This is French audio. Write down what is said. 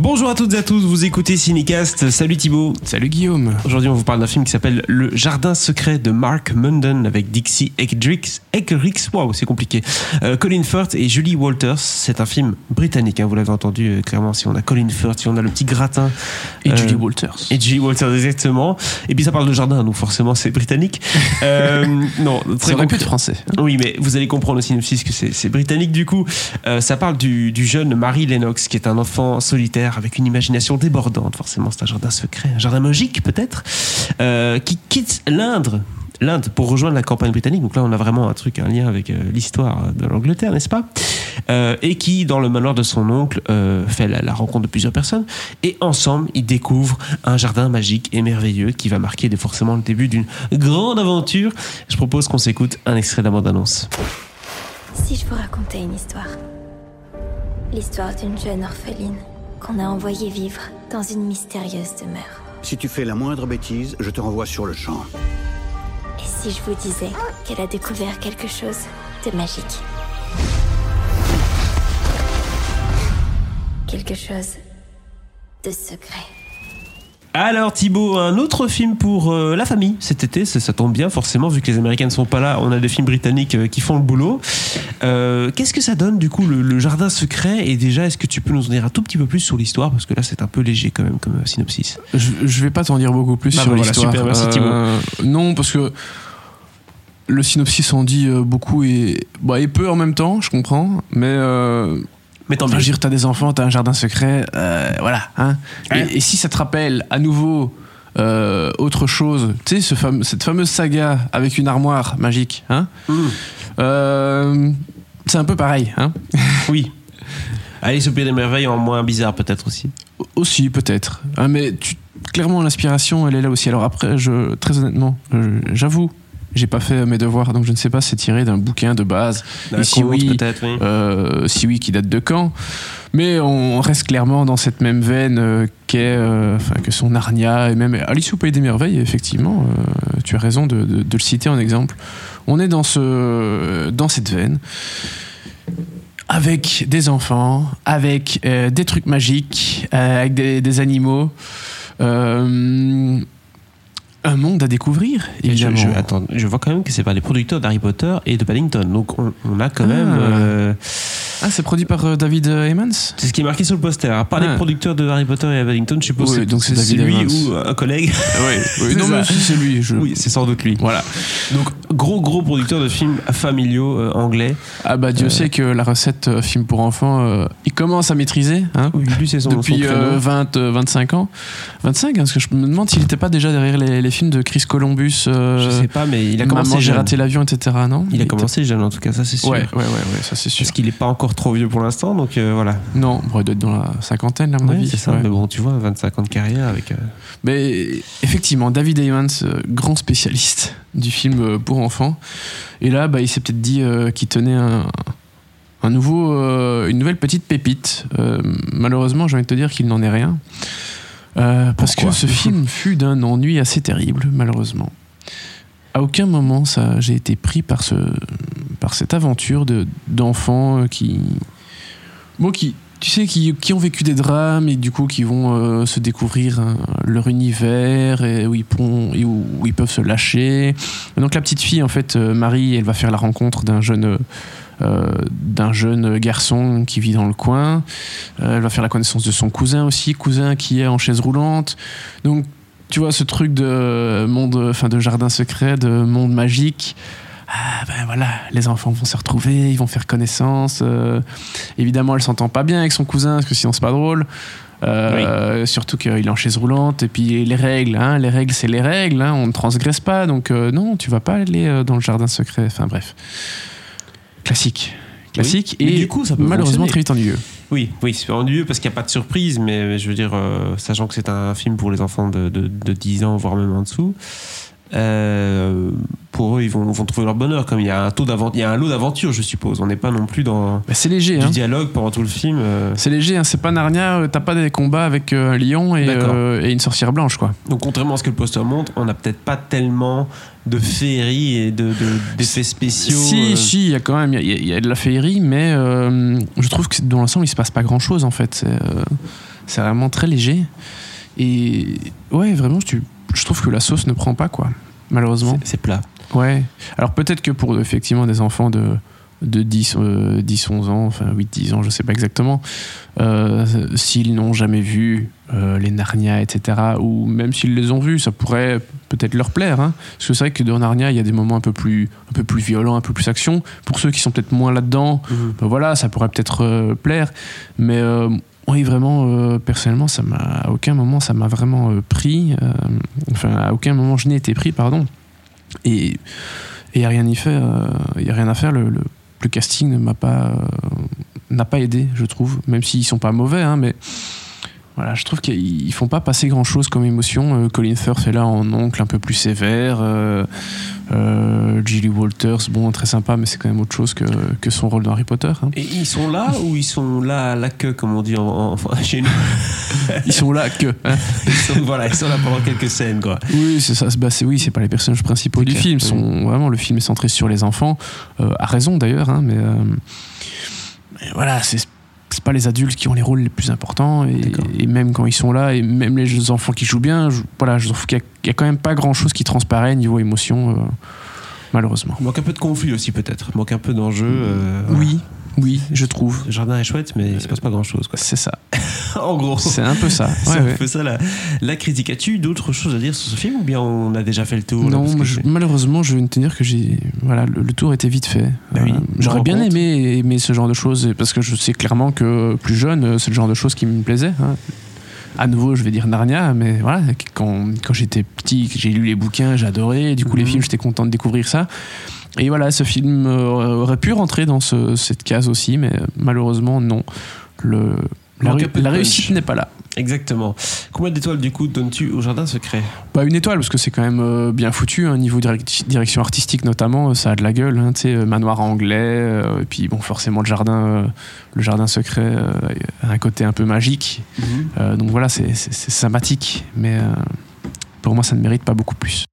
Bonjour à toutes et à tous, vous écoutez Cinecast. Salut Thibaut. Salut Guillaume. Aujourd'hui, on vous parle d'un film qui s'appelle Le Jardin secret de Mark Munden avec Dixie Eggerichs. Eggerichs, waouh, c'est compliqué. Euh, Colin Firth et Julie Walters. C'est un film britannique, hein, vous l'avez entendu euh, clairement. Si on a Colin Firth, si on a le petit gratin. Et Euh, Julie Walters. Et Julie Walters, exactement. Et puis ça parle de jardin, donc forcément c'est britannique. Euh, non, très Ça concret- être français. Oui, mais vous allez comprendre au synopsis que c'est britannique du coup. Euh, ça parle du, du jeune Mary Lennox, qui est un enfant solitaire avec une imagination débordante. Forcément, c'est un jardin secret, un jardin magique peut-être, euh, qui quitte l'Inde. L'Inde pour rejoindre la campagne britannique. Donc là, on a vraiment un truc, un lien avec euh, l'histoire de l'Angleterre, n'est-ce pas? Euh, Et qui, dans le manoir de son oncle, fait la, la rencontre de plusieurs personnes. Et ensemble, ils découvrent un jardin magique et merveilleux qui va marquer forcément le début d'une grande aventure. Je propose qu'on s'écoute un extrait de la bande-annonce. Si je vous racontais une histoire. L'histoire d'une jeune orpheline qu'on a envoyée vivre dans une mystérieuse demeure. Si tu fais la moindre bêtise, je te renvoie sur le champ. Et si je vous disais qu'elle a découvert quelque chose de magique? Quelque chose de secret. Alors Thibaut, un autre film pour euh, la famille cet été, ça, ça tombe bien forcément vu que les Américains ne sont pas là, on a des films britanniques euh, qui font le boulot. Euh, Qu'est-ce que ça donne du coup le, le jardin secret? Et déjà est-ce que tu peux nous en dire un tout petit peu plus sur l'histoire? Parce que là c'est un peu léger quand même comme synopsis. Je, je vais pas t'en dire beaucoup plus Bah sur voilà, l'histoire. super, merci, Euh, non, parce que le synopsis en dit beaucoup et, bah, et peu en même temps, je comprends. Mais Mais tant enfin, mieux. dire, t'as des enfants, t'as un jardin secret, euh, voilà. Hein. Ouais. Et, et si ça te rappelle à nouveau euh, autre chose, tu sais, ce fame- cette fameuse saga avec une armoire magique, hein, Mmh. euh, c'est un peu pareil. Hein. Oui. Alice au pays des merveilles en moins bizarre peut-être aussi. Aussi, peut-être. Ah, mais tu- clairement, l'inspiration, elle est là aussi. Alors après, je, très honnêtement, j'avoue, j'ai pas fait mes devoirs, donc je ne sais pas si c'est tiré d'un bouquin de base. Et si oui, oui. euh, si oui, qui date de quand? Mais on reste clairement dans cette même veine euh, qu'est, euh, enfin, que sont Narnia et même Alice au Pays des Merveilles. Effectivement, euh, tu as raison de, de- de le citer en exemple. On est dans, ce, dans cette veine. Avec des enfants, avec des trucs magiques, avec des, des animaux. Un monde à découvrir, je, évidemment. je- attends, je vois quand même que c'est par les producteurs d'Harry Potter et de Paddington. Donc on, on a quand Ah. même. euh, Ah, c'est produit par euh, David Heyman c'est ce qui est marqué sur le poster. Alors, par les Ah. producteurs de Harry Potter et Paddington, je suppose Oui, donc c'est David lui Evans. ou un collègue. Oui, C'est non, ça. mais si c'est lui. Je... Oui, c'est sans doute lui. Voilà. Donc gros gros producteur de films familiaux euh, anglais. Ah bah Dieu Euh. sait que la recette euh, film pour enfants, euh, il commence à maîtriser hein, Oui, lui c'est son depuis son euh, créneau. 20, euh, 25 ans. 25, hein, parce que je me demande s'il n'était pas déjà derrière les, les films de Chris Columbus. euh, Je sais pas, mais il a commencé Maman, j'ai raté l'avion, etc. Non? Il a commencé jeune en tout cas, ça c'est sûr. Ouais, ouais, ouais, ouais, ça c'est sûr. Parce qu'il est pas encore trop vieux pour l'instant, donc euh, voilà. Non, il doit être dans la cinquantaine, à mon avis. c'est ça. Ouais. Mais bon, tu vois, 25 ans de carrière avec. euh, Mais effectivement, David Heyman, euh, grand spécialiste du film pour enfants. Et là, bah, il s'est peut-être dit qu'il tenait un, un nouveau, une nouvelle petite pépite. Malheureusement, j'ai envie de te dire qu'il n'en est rien. Parce que ce film fut d'un ennui assez terrible, malheureusement. À aucun moment, ça, j'ai été pris par, ce, par cette aventure de, d'enfants euh, qui, bon, qui, tu sais, qui, qui ont vécu des drames et du coup qui vont euh, se découvrir hein, leur univers et où ils, et où, ils peuvent se lâcher. Donc la petite fille, en fait, euh, Marie, elle va faire la rencontre d'un jeune, euh, euh, d'un jeune garçon qui vit dans le coin. Euh, elle va faire la connaissance de son cousin aussi, cousin qui est en chaise roulante. Donc tu vois ce truc de monde, enfin de jardin secret, de monde magique. Ah ben voilà, les enfants vont se retrouver, ils vont faire connaissance. euh, évidemment, elle s'entend pas bien avec son cousin parce que sinon c'est pas drôle. Euh, Surtout qu'il est en chaise roulante et puis les règles, hein, les règles c'est les règles, hein, on ne transgresse pas donc euh, non, tu vas pas aller dans le jardin secret. Enfin bref, classique, classique Oui, et du coup, ça peut malheureusement très vite ennuyeux. Oui, oui, c'est ennuyeux parce qu'il n'y a pas de surprise, mais je veux dire, euh, sachant que c'est un film pour les enfants de, de, de 10 ans, voire même en dessous, euh, pour eux, ils vont, vont trouver leur bonheur. Comme il y a un, taux d'avent- il y a un lot d'aventure, je suppose. On n'est pas non plus dans Bah, c'est léger, du hein. dialogue pendant tout le film. euh. C'est léger, hein, c'est pas Narnia, euh, t'as pas des combats avec un lion et, euh, une sorcière blanche, quoi. Donc, contrairement à ce que le poster montre, on n'a peut-être pas tellement de féerie et de, de- d'effets spéciaux. Si, si, il y a quand même, il y, a- il y a de la féerie, mais je trouve que dans l'ensemble, il se passe pas grand chose en fait. C'est, C'est vraiment très léger. Et ouais, vraiment, tu- trouve que la sauce ne prend pas, quoi. Malheureusement. C'est- plat. Ouais. Alors peut-être que pour effectivement des enfants de, de 10, euh, 10, 11 ans, enfin 8, 10 ans, je sais pas exactement, euh, s'ils n'ont jamais vu euh, les Narnia, etc., ou même s'ils les ont vus, ça pourrait peut-être leur plaire. hein. Parce que c'est vrai que dans Narnia, il y a des moments un peu plus, un peu plus violents, un peu plus action. Pour ceux qui sont peut-être moins là-dedans, ben voilà, ça pourrait peut-être euh, plaire. Mais oui, vraiment, euh, personnellement, ça m'a, à aucun moment, ça m'a vraiment euh, pris. euh, enfin, à aucun moment, je n'ai été pris, pardon. Et il n'y a rien y a rien à faire. Le, le- le casting ne m'a pas, n'a pas aidé, je trouve. Même s'ils sont pas mauvais, hein, mais voilà, je trouve qu'ils ils font pas passer grand chose comme émotion. Euh, Colin Firth est là en oncle un peu plus sévère. Euh, euh, Gilly Walters, bon, très sympa, mais c'est quand même autre chose que, que son rôle dans Harry Potter. hein. Et ils sont là ou ils sont là à la queue, comme on dit en, en- enfin, chez nous? Ils sont là que. hein. ils sont, Voilà, ils sont là pendant quelques scènes, quoi. Oui, c'est ça. Bah, c'est oui, c'est pas les personnages principaux du clair, film. oui. Sont vraiment le film est centré sur les enfants, euh, à raison d'ailleurs, hein, mais, euh, mais voilà, c'est pas les adultes qui ont les rôles les plus importants et, même quand ils sont là et même les enfants qui jouent bien, je, voilà, je trouve qu'il y, a- il y a quand même pas grand chose qui transparaît niveau émotion, euh, malheureusement. Il manque un peu de conflit aussi, peut-être. Il manque un peu d'enjeu. euh, voilà. Oui, oui, je trouve. Le jardin est chouette, mais il se passe pas grand chose, quoi. C'est ça. en gros. C'est un peu ça. C'est Ouais, un peu ça la, la critique. As-tu d'autres choses à dire sur ce film ou bien on a déjà fait le tour Non, je- malheureusement, je vais te dire que j'ai voilà le, le tour était vite fait. Bah oui, Euh, J'aurais bien aimé aimer ce genre de choses parce que je sais clairement que plus jeune, c'est le genre de choses qui me plaisait. hein. À nouveau, je vais dire Narnia, mais voilà, quand, quand j'étais petit, j'ai lu les bouquins, adoré. Du coup, les Mhm. films, j'étais content de découvrir ça. Et voilà, ce film euh, aurait pu rentrer dans ce- cette case aussi, mais euh, malheureusement, non. Le, la, ré- réussite n'est pas là. Exactement. Combien d'étoiles du coup donnes-tu au jardin secret? Bah, une étoile, parce que c'est quand même euh, bien foutu, hein, niveau direc- direction artistique notamment, euh, ça a de la gueule, hein, tu sais, euh, manoir anglais, euh, et puis bon, forcément le jardin, euh, le jardin secret a un côté un peu magique, Euh, donc voilà, c'est sympathique, mais pour moi ça ne mérite pas beaucoup plus.